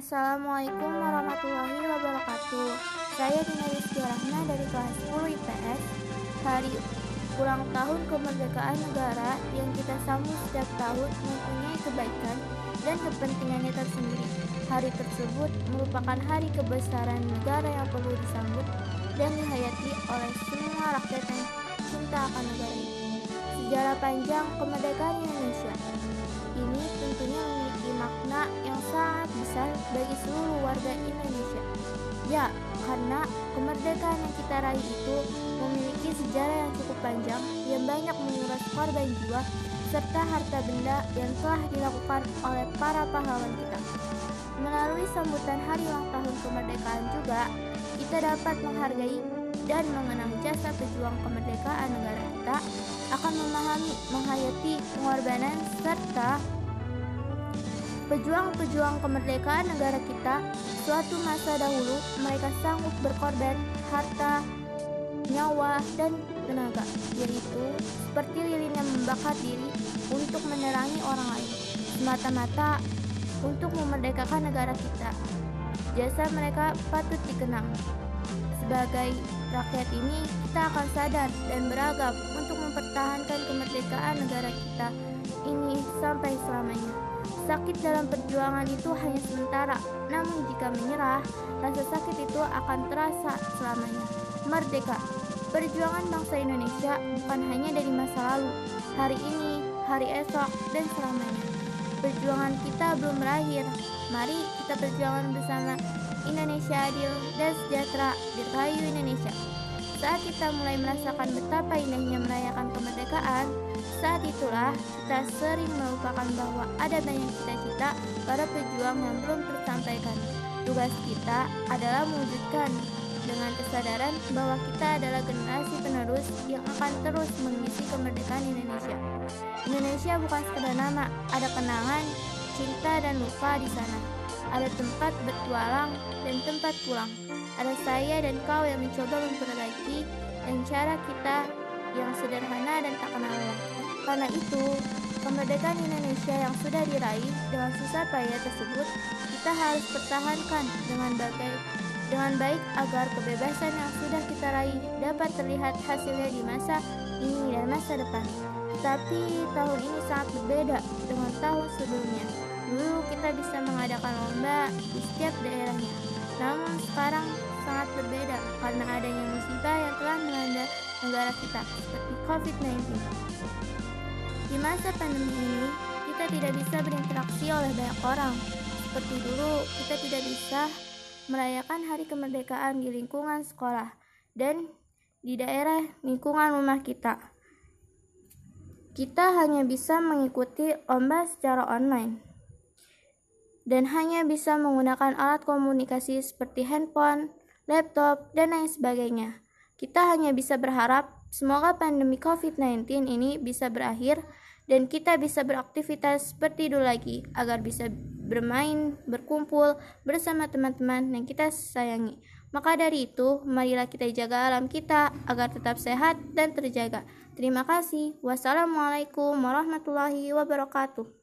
Assalamualaikum warahmatullahi wabarakatuh. Saya Dina Rizky dari kelas 10 IPS. Hari ulang tahun kemerdekaan negara yang kita sambut setiap tahun mempunyai kebaikan dan kepentingannya tersendiri. Hari tersebut merupakan hari kebesaran negara yang perlu disambut dan dihayati oleh semua rakyat yang cinta akan negara ini. Sejarah panjang kemerdekaan Indonesia ini tentunya besar bagi seluruh warga Indonesia. Ya, karena kemerdekaan yang kita raih itu memiliki sejarah yang cukup panjang yang banyak menguras korban jiwa serta harta benda yang telah dilakukan oleh para pahlawan kita. Melalui sambutan hari ulang tahun kemerdekaan juga, kita dapat menghargai dan mengenang jasa pejuang kemerdekaan negara kita akan memahami, menghayati pengorbanan serta Pejuang-pejuang kemerdekaan negara kita, suatu masa dahulu mereka sanggup berkorban harta, nyawa, dan tenaga, yaitu seperti lilin yang membakar diri untuk menerangi orang lain, semata-mata untuk memerdekakan negara kita. Jasa mereka patut dikenang. Sebagai rakyat ini, kita akan sadar dan beragam untuk mempertahankan kemerdekaan negara kita ini sampai selamanya. Sakit dalam perjuangan itu hanya sementara, namun jika menyerah, rasa sakit itu akan terasa selamanya. Merdeka, perjuangan bangsa Indonesia bukan hanya dari masa lalu, hari ini, hari esok, dan selamanya. Perjuangan kita belum berakhir. Mari kita perjuangan bersama Indonesia adil dan sejahtera dirgahayu Indonesia. Saat kita mulai merasakan betapa indahnya merayakan kemerdekaan, saat itulah kita sering melupakan bahwa ada banyak cita-cita para pejuang yang belum tersampaikan. Tugas kita adalah mewujudkan dengan kesadaran bahwa kita adalah generasi penerus yang akan terus mengisi kemerdekaan Indonesia. Indonesia bukan sekedar nama, ada kenangan, cinta dan luka di sana. Ada tempat bertualang dan tempat pulang. Ada saya dan kau yang mencoba memperbaiki dan cara kita yang sederhana dan tak kenal lelah. Karena itu, kemerdekaan Indonesia yang sudah diraih dengan susah payah tersebut kita harus pertahankan dengan bagai dengan baik agar kebebasan yang sudah kita raih dapat terlihat hasilnya di masa ini dan masa depan. Tapi tahun ini sangat berbeda dengan tahun sebelumnya. Dulu kita bisa mengadakan lomba di setiap daerahnya. Namun sekarang sangat berbeda karena adanya musibah yang telah melanda negara kita seperti COVID-19. Di masa pandemi ini, kita tidak bisa berinteraksi oleh banyak orang. Seperti dulu, kita tidak bisa merayakan hari kemerdekaan di lingkungan sekolah dan di daerah lingkungan rumah kita. Kita hanya bisa mengikuti lomba secara online dan hanya bisa menggunakan alat komunikasi seperti handphone, laptop, dan lain sebagainya. Kita hanya bisa berharap semoga pandemi COVID-19 ini bisa berakhir dan kita bisa beraktivitas seperti dulu lagi agar bisa bermain, berkumpul bersama teman-teman yang kita sayangi. Maka dari itu, marilah kita jaga alam kita agar tetap sehat dan terjaga. Terima kasih. Wassalamualaikum warahmatullahi wabarakatuh.